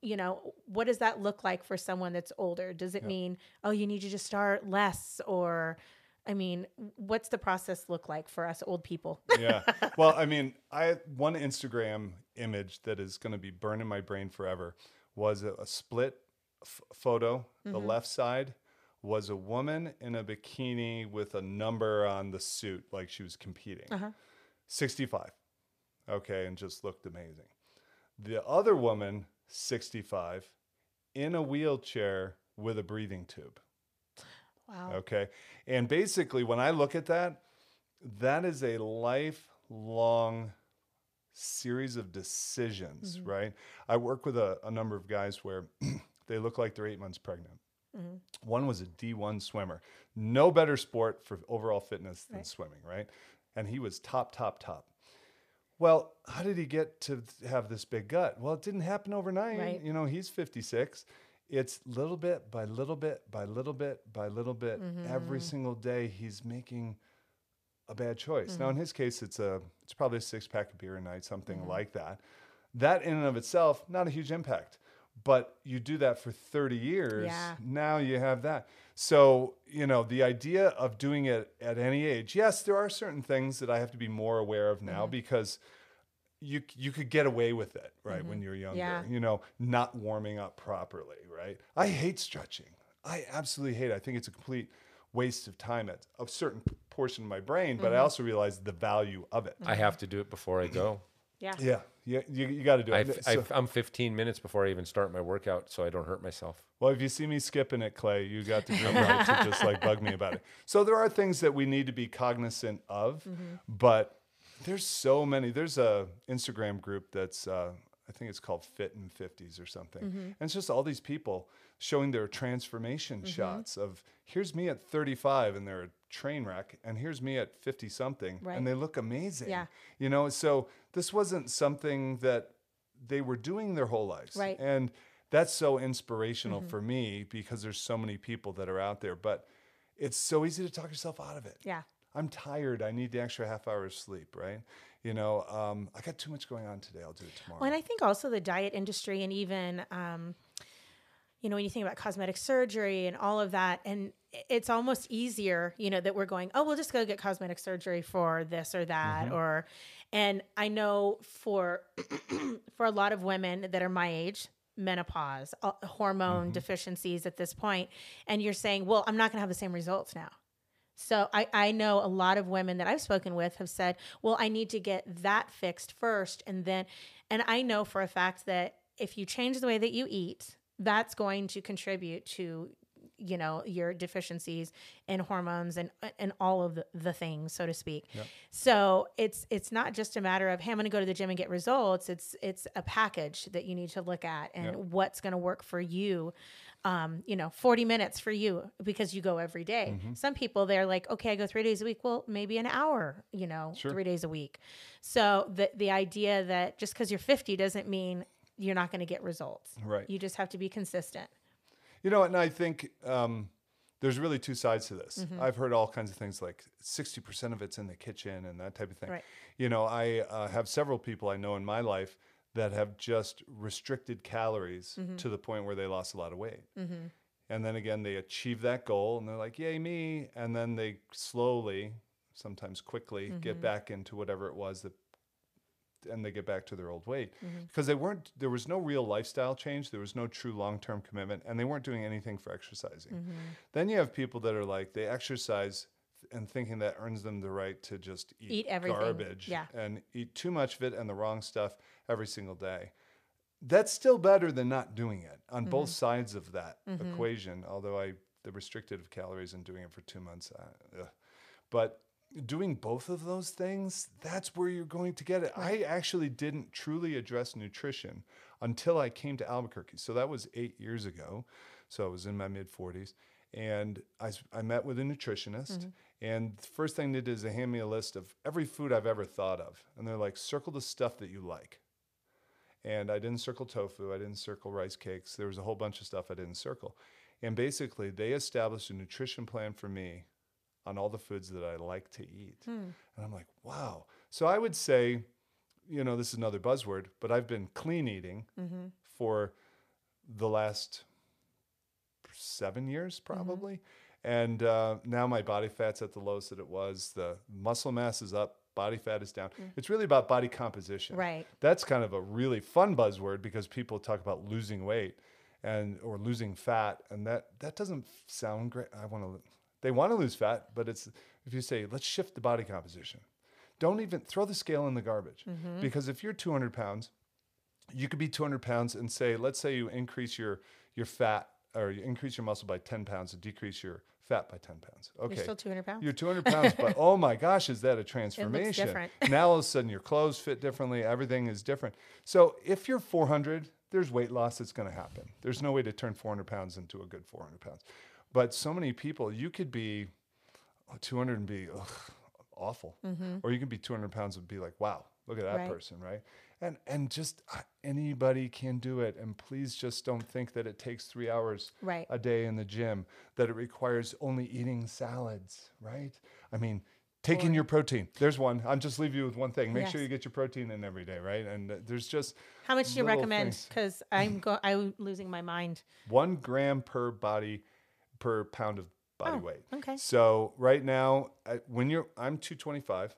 you know, what does that look like for someone that's older? Does it mean, oh, you need to just start less? Or, I mean, what's the process look like for us old people? yeah. Well, I mean, I one Instagram image that is going to be burned in my brain forever was a, a split f- photo. The mm-hmm. left side was a woman in a bikini with a number on the suit, like she was competing. Uh-huh. 65. Okay, and just looked amazing. The other woman, 65, in a wheelchair with a breathing tube. Wow. Okay. And basically, when I look at that, that is a lifelong series of decisions, mm-hmm. right? I work with a, a number of guys where they look like they're eight months pregnant. Mm-hmm. One was a D1 swimmer. No better sport for overall fitness than Right. swimming, right? And he was top, top, top. Well, how did he get to have this big gut? Well, it didn't happen overnight. Right. You know, he's 56. It's little bit by little bit by little bit by little bit. Every mm-hmm. single day he's making a bad choice. Now in mm. his case it's a it's probably a six pack of beer a night, something mm-hmm. like that. That in and of itself, not a huge impact. But you do that for 30 years, Yeah. now you have that. So, you know, the idea of doing it at any age, yes, there are certain things that I have to be more aware of now mm-hmm. because you you could get away with it, right, when mm-hmm. you're younger. Yeah. You know, not warming up properly, right? I hate stretching. I absolutely hate it. I think it's a complete waste of time at a certain portion of my brain, but I mm-hmm. also realize the value of it. I have to do it before I go. Yeah. Yeah, yeah, you, you got to do I, it. So- am 15 minutes before I even start my workout, so I don't hurt myself. Well, if you see me skipping it, Clay, you got the green light to just like bug me about it. So there are things that we need to be cognizant of, but There's so many. There's a Instagram group that's uh, I think it's called Fit in 50s or something. Mm-hmm. And it's just all these people showing their transformation shots of here's me at 35 and they're train wreck, and here's me at 50 something, Right. and they look amazing. Yeah. You know, so this wasn't something that they were doing their whole lives. Right. Mm-hmm. And that's so inspirational for me because there's so many people that are out there. But it's so easy to talk yourself out of it. Yeah. I'm tired. I need the extra half hour of sleep, right? You know, um, I got too much going on today. I'll do it tomorrow. Well, and I think also the diet industry and even, um, you know, when you think about cosmetic surgery and all of that, and it's almost easier, you know, that we're going, oh, we'll just go get cosmetic surgery for this or that, Mm-hmm. or, and I know for for a lot of women that are my age, menopause, uh, hormone Mm-hmm. deficiencies at this point, and you're saying, well, I'm not going to have the same results now. So I, I know a lot of women that I've spoken with have said, well, I need to get that fixed first. And then, and I know for a fact that if you change the way that you eat, that's going to contribute to, you know, your deficiencies in hormones and, and all of the, the things, so to speak. So it's, it's not just a matter of, hey, I'm going to go to the gym and get results. It's, it's a package that you need to look at and Yep. what's going to work for you um, you know, 40 minutes for you because you go every day. Mm-hmm. Some people they're like, okay, I go three days a week. Well, maybe an hour, you know, Sure. three days a week. So the the idea that just because you're 50 doesn't mean you're not going to get results. Right. You just have to be consistent. You know, and I think um, there's really two sides to this. Mm-hmm. I've heard all kinds of things like 60% of it's in the kitchen and that type of thing. Right. You know, I uh, have several people I know in my life that have just restricted calories Mm-hmm. to the point where they lost a lot of weight. And then again, they achieve that goal and they're like, yay, me. And then they slowly, sometimes quickly, Mm-hmm. get back into whatever it was that and they get back to their old weight Mm-hmm. because they weren't there was no real lifestyle change there was no true long-term commitment and they weren't doing anything for exercising Mm-hmm. then you have people that are like they exercise and thinking that earns them the right to just eat, Eat everything, garbage yeah. and eat too much of it and the wrong stuff every single day that's still better than not doing it on both Mm-hmm. sides of that equation although i the restricted of calories and doing it for two months uh, but doing both of those things that's where you're going to get it. I actually didn't truly address nutrition until i came to albuquerque. So that was eight years ago. So i was in my mid 40s and I, I met with a nutritionist. Mm-hmm. And the first thing they did is they hand me a list of every food i've ever thought of. And they're like circle the stuff that you like. And I didn't circle tofu. I didn't circle rice cakes. There was a whole bunch of stuff I didn't circle. And basically, they established a nutrition plan for me on all the foods that I like to eat. Hmm. And I'm like, wow. So I would say, you know, this is another buzzword, but I've been clean eating mm-hmm. for the last seven years, mm-hmm. probably. And uh, now my body fat's at the lowest that it was. The muscle mass is up, body fat is down. Mm. It's really about body composition Right. that's kind of a really fun buzzword because people talk about losing weight and or losing fat and that that doesn't sound great i want to they want to lose fat but it's if you say let's shift the body composition don't even throw the scale in the garbage mm-hmm. because if you're 200 pounds you could be 200 pounds and say let's say you increase your your fat or you increase your muscle by 10 pounds and decrease your fat by 10 pounds okay You're still 200 pounds. you're 200 pounds, but oh my gosh, is that a transformation? different. now all of a sudden your clothes fit differently, everything is different. So if you're 400, there's weight loss that's going to happen. There's no way to turn 400 pounds into a good 400 pounds. But so many people, you could be oh, 200 and be ugh, awful, or you can be 200 pounds and be like, wow, look at that Right. person, right? And and just uh, anybody can do it. And please just don't think that it takes three hours Right. a day in the gym, that it requires only eating salads, right? I mean, taking your protein. There's one. I'll just leave you with one thing. Make sure you get your protein in every day, right? And uh, there's just How much do you recommend? Because I'm go- I'm losing my mind. one gram per body per pound of body Oh, weight. okay. So right now, I, when you're, I'm 225.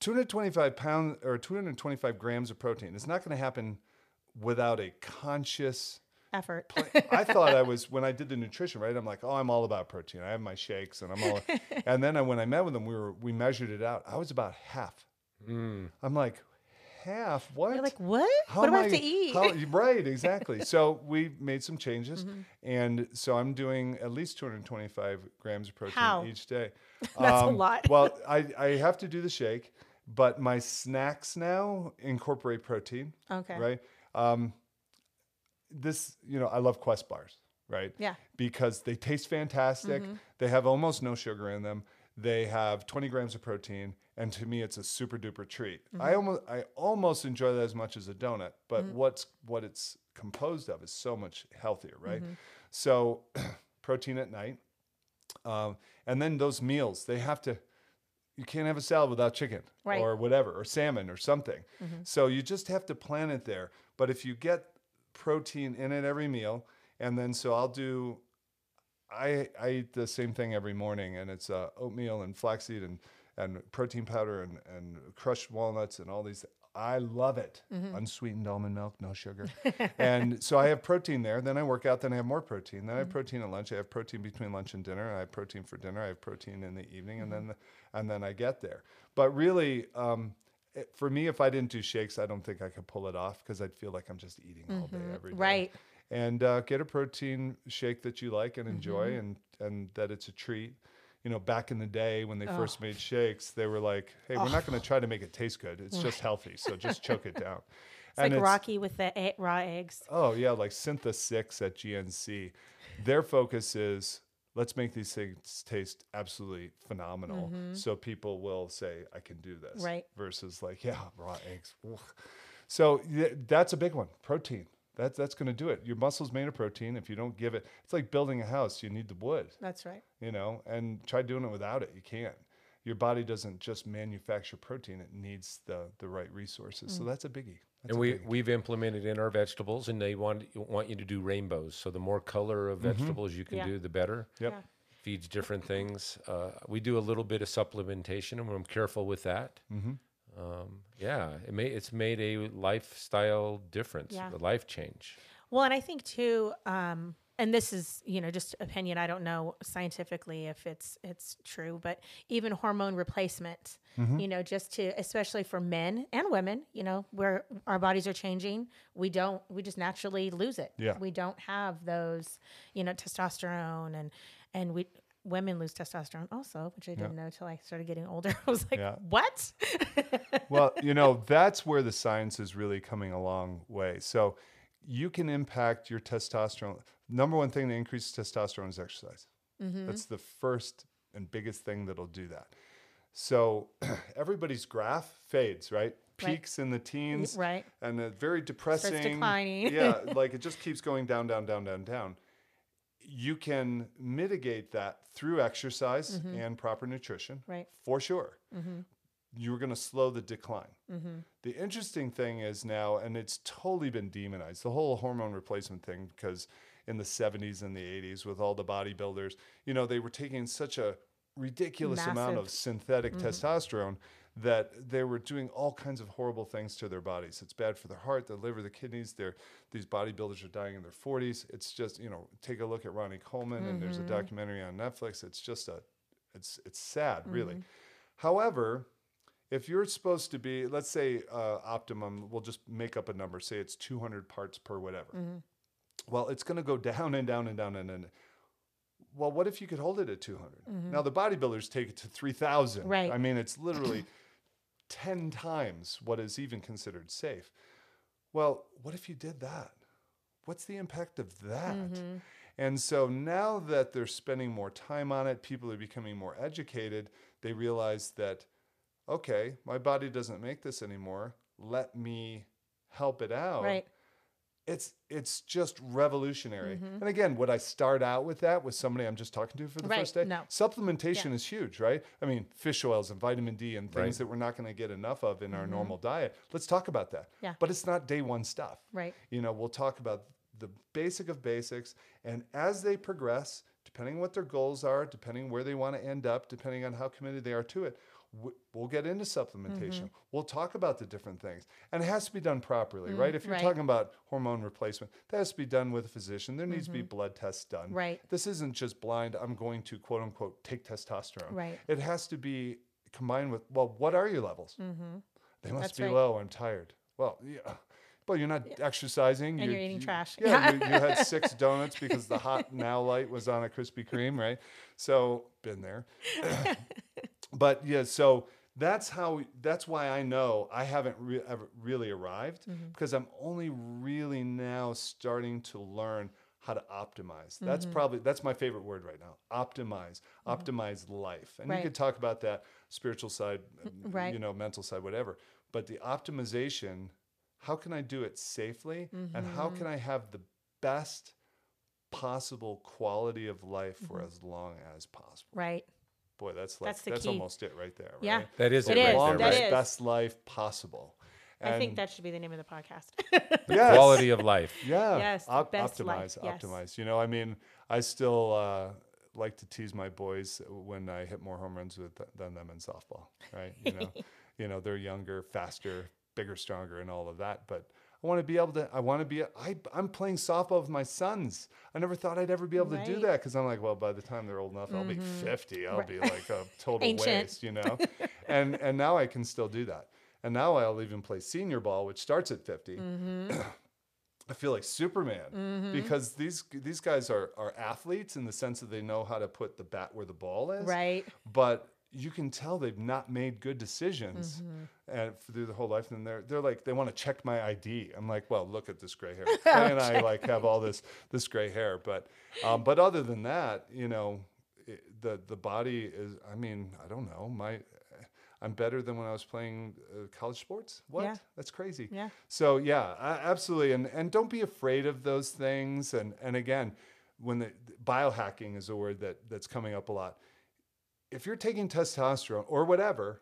225 pounds or 225 grams of protein. It's not going to happen without a conscious Effort. I thought I was when I did the nutrition, right? I'm like, oh, I'm all about protein. I have my shakes, and I'm all. and then I, when I met with them, we were we measured it out. I was about half. Mm. I'm like, half? What? You're like, what? How what do I have to eat? how- right, exactly. so we made some changes, Mm-hmm. and so I'm doing at least 225 grams of protein How? each day. That's a Um, lot. well, I, I have to do the shake, but my snacks now incorporate protein. Okay. Right. Um, this, you know, I love Quest bars. Right. Yeah. Because they taste fantastic. They have almost no sugar in them. They have 20 grams of protein, and to me, it's a super duper treat. I almost, I almost enjoy that as much as a donut. But what's what it's composed of is so much healthier, right? So, protein at night, um, and then those meals they have to. You can't have a salad without chicken Right. or whatever, or salmon or something. So you just have to plan it there. But if you get protein in it every meal, and then so I'll do I, I eat the same thing every morning, and it's uh, oatmeal and flaxseed and, and protein powder and, and crushed walnuts and all these. I love it. Unsweetened almond milk, no sugar. and so I have protein there. Then I work out. Then I have more protein. Then I have protein at lunch. I have protein between lunch and dinner. I have protein for dinner. I have protein in the evening, and then and then I get there. But really, um, it, for me, if I didn't do shakes, I don't think I could pull it off because I'd feel like I'm just eating all day every day Right. and uh, get a protein shake that you like and enjoy Mm-hmm. and and that it's a treat you know back in the day when they first made shakes they were like hey we're not going to try to make it taste good. It's just healthy so just choke it down. It's like Rocky with the e- raw eggs. oh yeah like syntha 6 at gnc their focus is let's make these things taste absolutely phenomenal. So people will say i can do this Mm-hmm. Right. versus like yeah raw eggs. So that's a big one protein that's that's going to do it your muscles made of protein if you don't give it it's like building a house you need the wood That's right. you know and try doing it without it you can't your body doesn't just manufacture protein it needs the the right resources Mm. so that's a biggie that's and a we biggie. we've implemented in our vegetables, and they want want you to do rainbows. So the more color of vegetables you can Yeah. do, the better. Yep. Yeah. Feeds different things. Uh, we do a little bit of supplementation, and I'm careful with that. Um, yeah, it may, it's made a lifestyle difference, Yeah. a life change. Well, and I think too, um, and this is you know just opinion. I don't know scientifically if it's it's true, but even hormone replacement, Mm-hmm. you know, just to especially for men and women, you know, where our bodies are changing, we don't we just naturally lose it. Yeah. we don't have those, you know, testosterone and and we. Women lose testosterone also, which I didn't know till I started getting older. I was like, Yeah. "What?" well, you know, that's where the science is really coming a long way. So you can impact your testosterone. Number one thing that increases testosterone is exercise. Mm-hmm. That's the first and biggest thing that'll do that. So everybody's graph fades, right? Right. Peaks in the teens, right. and very depressing. declining. yeah, like it just keeps going down, down, down, down, down. You can mitigate that through exercise and proper nutrition, Mm-hmm. Right. for sure. You're going to slow the decline. Mm-hmm. The interesting thing is now, and it's totally been demonized, the whole hormone replacement thing, because in the 70s and the 80s, with all the bodybuilders, you know, they were taking such a ridiculous amount of Massive. synthetic testosterone that they were doing all kinds of horrible things to their bodies. It's bad for their heart, their liver, the kidneys. They're, these bodybuilders are dying in their 40s. It's just, you know, take a look at Ronnie Coleman, and there's a mm-hmm. documentary on Netflix. It's just a, it's, it's sad, mm-hmm. really. However, if you're supposed to be, let's say uh, optimum, we'll just make up a number, say it's 200 parts per whatever. Mm-hmm. Well, it's going to go down and down and down and then. Well, what if you could hold it at 200? Now the bodybuilders take it to 3,000. Right. I mean, it's literally 10 times what is even considered safe. Well, what if you did that? What's the impact of that? Mm-hmm. And so now that they're spending more time on it, people are becoming more educated, they realize that, okay, my body doesn't make this anymore. Let me help it out. Right. It's it's just revolutionary. Mm-hmm. And again, would I start out with that with somebody I'm just talking to for the Right, first day? no. Supplementation is huge, right? I mean, fish oils and vitamin D and things Right. that we're not going to get enough of in our mm-hmm. normal diet. Let's talk about that. Yeah. But it's not day one stuff. Right. You know, we'll talk about the basic of basics. And as they progress, depending on what their goals are, depending where they want to end up, depending on how committed they are to it, w- we'll get into supplementation. Mm-hmm. We'll talk about the different things. And it has to be done properly, right? If you're Mm-hmm. right. talking about hormone replacement, that has to be done with a physician. There needs to be blood tests done. Mm-hmm. Right. This isn't just blind, I'm going to quote unquote take testosterone. Right. It has to be combined with, well, what are your levels? They must Mm-hmm. That's be right. low. I'm tired. Well, yeah. But you're not exercising. And you- you're eating you- trash. Yeah, you, you had six donuts because the hot now light was on a Krispy Kreme, right? So been there. but yeah, so that's how that's why I know I haven't re- really arrived Mm-hmm. because I'm only really now starting to learn how to optimize. Mm-hmm. That's probably that's my favorite word right now. Optimize, optimize life. And Right. you could talk about that spiritual side, Right. you know, mental side, whatever. But the optimization, how can I do it safely, and how Mm-hmm. can I have the best possible quality of life for Mm-hmm. as long as possible? Right. Boy, that's like That's the that's key. almost it right there. Yeah. right? That is It it, is. right longest, there, right? is. best life possible. I think that should be the name of the podcast. yes, Quality of life. Yeah. Yes, op- best optimize, life, yes. optimize. You know, I mean, I still uh, like to tease my boys when I hit more home runs with than them in softball. Right? You know, you know, they're younger, faster, bigger, stronger, and all of that. But I want to be able to. I want to be. I, I'm playing softball with my sons. I never thought I'd ever be able to do Mm-hmm. that because I'm like, well, by the time they're old enough, I'll be 50. I'll Right. be like a total waste. You know, and and now I can still do that. And now I'll even play senior ball, which starts at 50. Mm-hmm. I feel like Superman because these these guys are are athletes in the sense that they know how to put the bat where the ball is. right. But you can tell they've not made good decisions Mm-hmm. and through the whole life. And they're they're like they want to check my ID. I'm like, well, look at this gray hair. Clay and I like have all this this gray hair, but um, but other than that, you know, it, the the body is. I mean, I don't know. My I'm better than when I was playing uh, college sports. What? Yeah. That's crazy. Yeah. So yeah, a- absolutely, and and don't be afraid of those things. And and again, when the biohacking is a word that that's coming up a lot. If you're taking testosterone or whatever,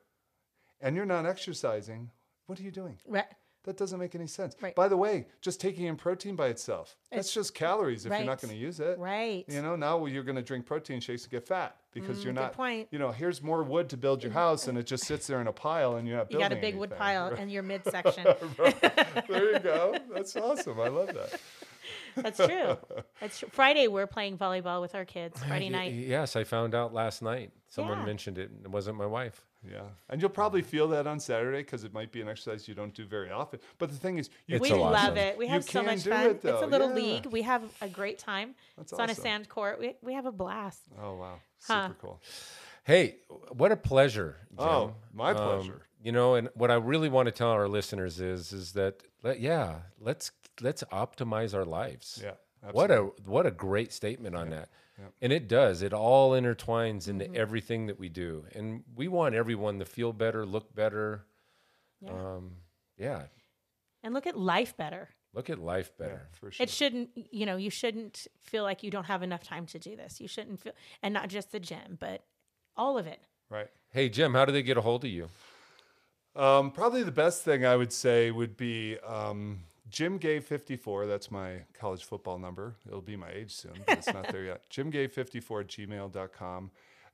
and you're not exercising, what are you doing? Right. That doesn't make any sense. Right. By the way, just taking in protein by itself, that's It's- just calories if you're not going to use it. Right. You know, now you're going to drink protein shakes to get fat because you're Mm, good not. point. You know, here's more wood to build your house, and it just sits there in a pile, and you're not You got a big wood anything. pile in your midsection. there you go. That's awesome. I love that. That's true. That's true. Friday we're playing volleyball with our kids. Friday night. Yes, I found out last night. Someone Yeah. mentioned it. It wasn't my wife. Yeah, and you'll probably feel that on Saturday because it might be an exercise you don't do very often. But the thing is, you we a love fun. it. We You have so much fun. it, it's a little Yeah. league. We have a great time. That's it's on a sand court. We, we have a blast. Oh wow, Huh. super cool. Hey, what a pleasure. Jim. Oh, my Um, pleasure. You know, and what I really want to tell our listeners is, is that let, yeah, let's let's optimize our lives. Yeah, What a what a great statement on that. And it does. It all intertwines into Mm-hmm. everything that we do. And we want everyone to feel better, look better. Yeah. Um, yeah. and look at life better. Look at life Yeah, better. for sure. It shouldn't, you know, you shouldn't feel like you don't have enough time to do this. You shouldn't feel, and not just the gym, but all of it. right. Hey Jim, how do they get a hold of you? Um, probably the best thing I would say would be um, Jim Gay 54. That's my college football number. It'll be my age soon, but it's not there yet. Jim Gay 54 at gmail.com.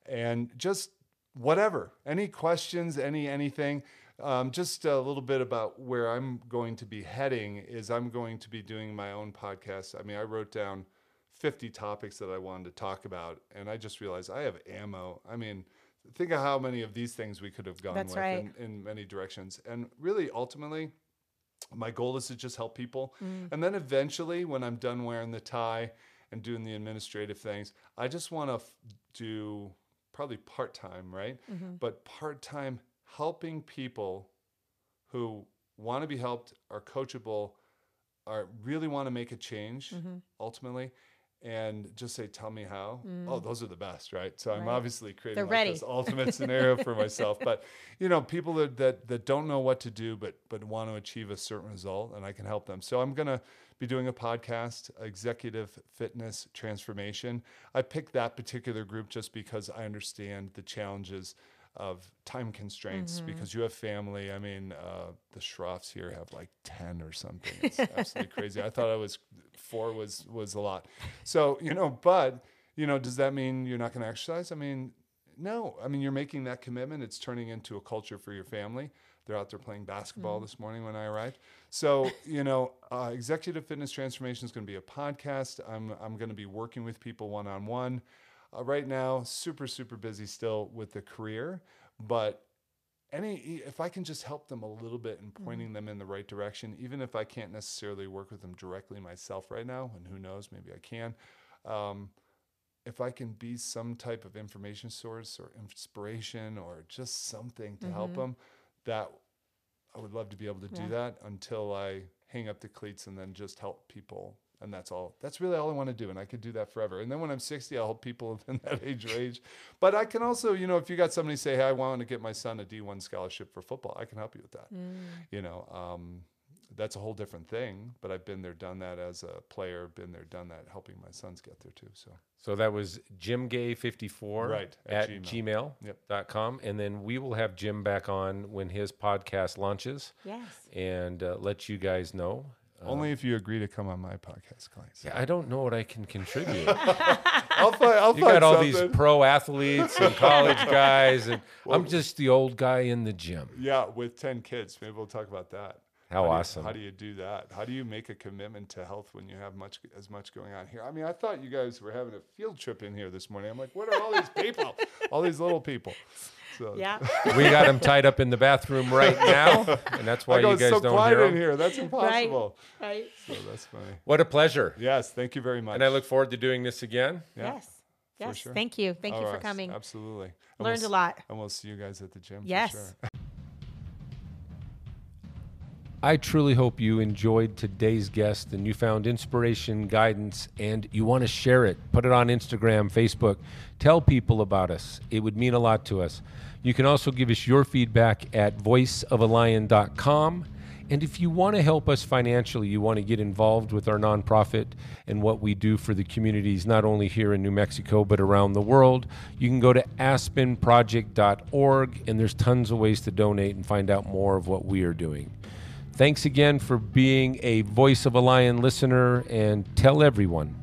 And just whatever, any questions, any anything. Um, just a little bit about where I'm going to be heading is I'm going to be doing my own podcast. I mean, I wrote down 50 topics that I wanted to talk about, and I just realized I have ammo. I mean, think of how many of these things we could have gone That's with right. in, in many directions. And really, ultimately, my goal is to just help people. Mm. And then eventually, when I'm done wearing the tie and doing the administrative things, I just want to f- do probably part time, right? Mm-hmm. But part time helping people who want to be helped, are coachable, are really want to make a change Mm-hmm. ultimately. And just say, tell me how. Oh, those are the best, right? So I'm Mm. Obviously creating like this ultimate scenario for myself. But you know, people that, that that don't know what to do, but but want to achieve a certain result, and I can help them. So I'm gonna be doing a podcast, Executive Fitness Transformation. I picked that particular group just because I understand the challenges of time constraints because you have family. I mean, uh, the Schroffs here have like 10 or something. It's absolutely crazy. I thought I was four was, was a lot. So, you know, but, you know, does that mean you're not going to exercise? I mean, no. I mean, you're making that commitment. It's turning into a culture for your family. They're out there playing basketball this morning when I arrived. So, you know, uh, Executive Fitness Transformation is going to be a podcast. I'm, I'm going to be working with people one on one. Uh, right now, super, super busy still with the career, but any if I can just help them a little bit in pointing them in the right direction, even if I can't necessarily work with them directly myself right now, and who knows, maybe I can. Um, if I can be some type of information source or inspiration or just something to help them, that I would love to be able to do Mm-hmm. That until I hang up the cleats and then just help people. And that's all. That's really all I want to do. And I could do that forever. And then when I'm 60, I'll help people in that age range. But I can also, you know, if you got somebody say, hey, I want to get my son a D1 scholarship for football, I can help you with that. Mm. You know, um, that's a whole different thing. But I've been there, done that as a player, been there, done that, helping my sons get there too. So So that was jimgay54 Right, at, at gmail. Yep. dot com. And then we will have Jim back on when his podcast launches Yes. and uh, let you guys know. Uh, only if you agree to come on my podcast, clients. Yeah, I don't know what I can contribute. I'll find, I'll You find got all something. these pro athletes and college guys, and I'm just the old guy in the gym. Yeah, with 10 kids. Maybe we'll talk about that. How do you- awesome. how do you do that? How do you make a commitment to health when you have much as much going on here? I mean, I thought you guys were having a field trip in here this morning. I'm like, what are all these people? all these little people. So Yeah. We got him tied up in the bathroom right now, and that's why I go, you it's guys so don't quiet hear in here. That's impossible. right. right. So that's funny. What a pleasure. Yes, thank you very much. And I look forward to doing this again. Yeah, yes. Yes. sure. Thank you. Thank All you oh, for right, coming. Absolutely. And Learned we'll a lot. And we'll see you guys at the gym. Yes. For sure. I truly hope you enjoyed today's guest and you found inspiration, guidance, and you want to share it. Put it on Instagram, Facebook. Tell people about us. It would mean a lot to us. You can also give us your feedback at voiceofalion.com. And if you want to help us financially, you want to get involved with our nonprofit and what we do for the communities, not only here in New Mexico, but around the world, you can go to aspenproject.org, and there's tons of ways to donate and find out more of what we are doing. Thanks again for being a Voice of a Lion listener and tell everyone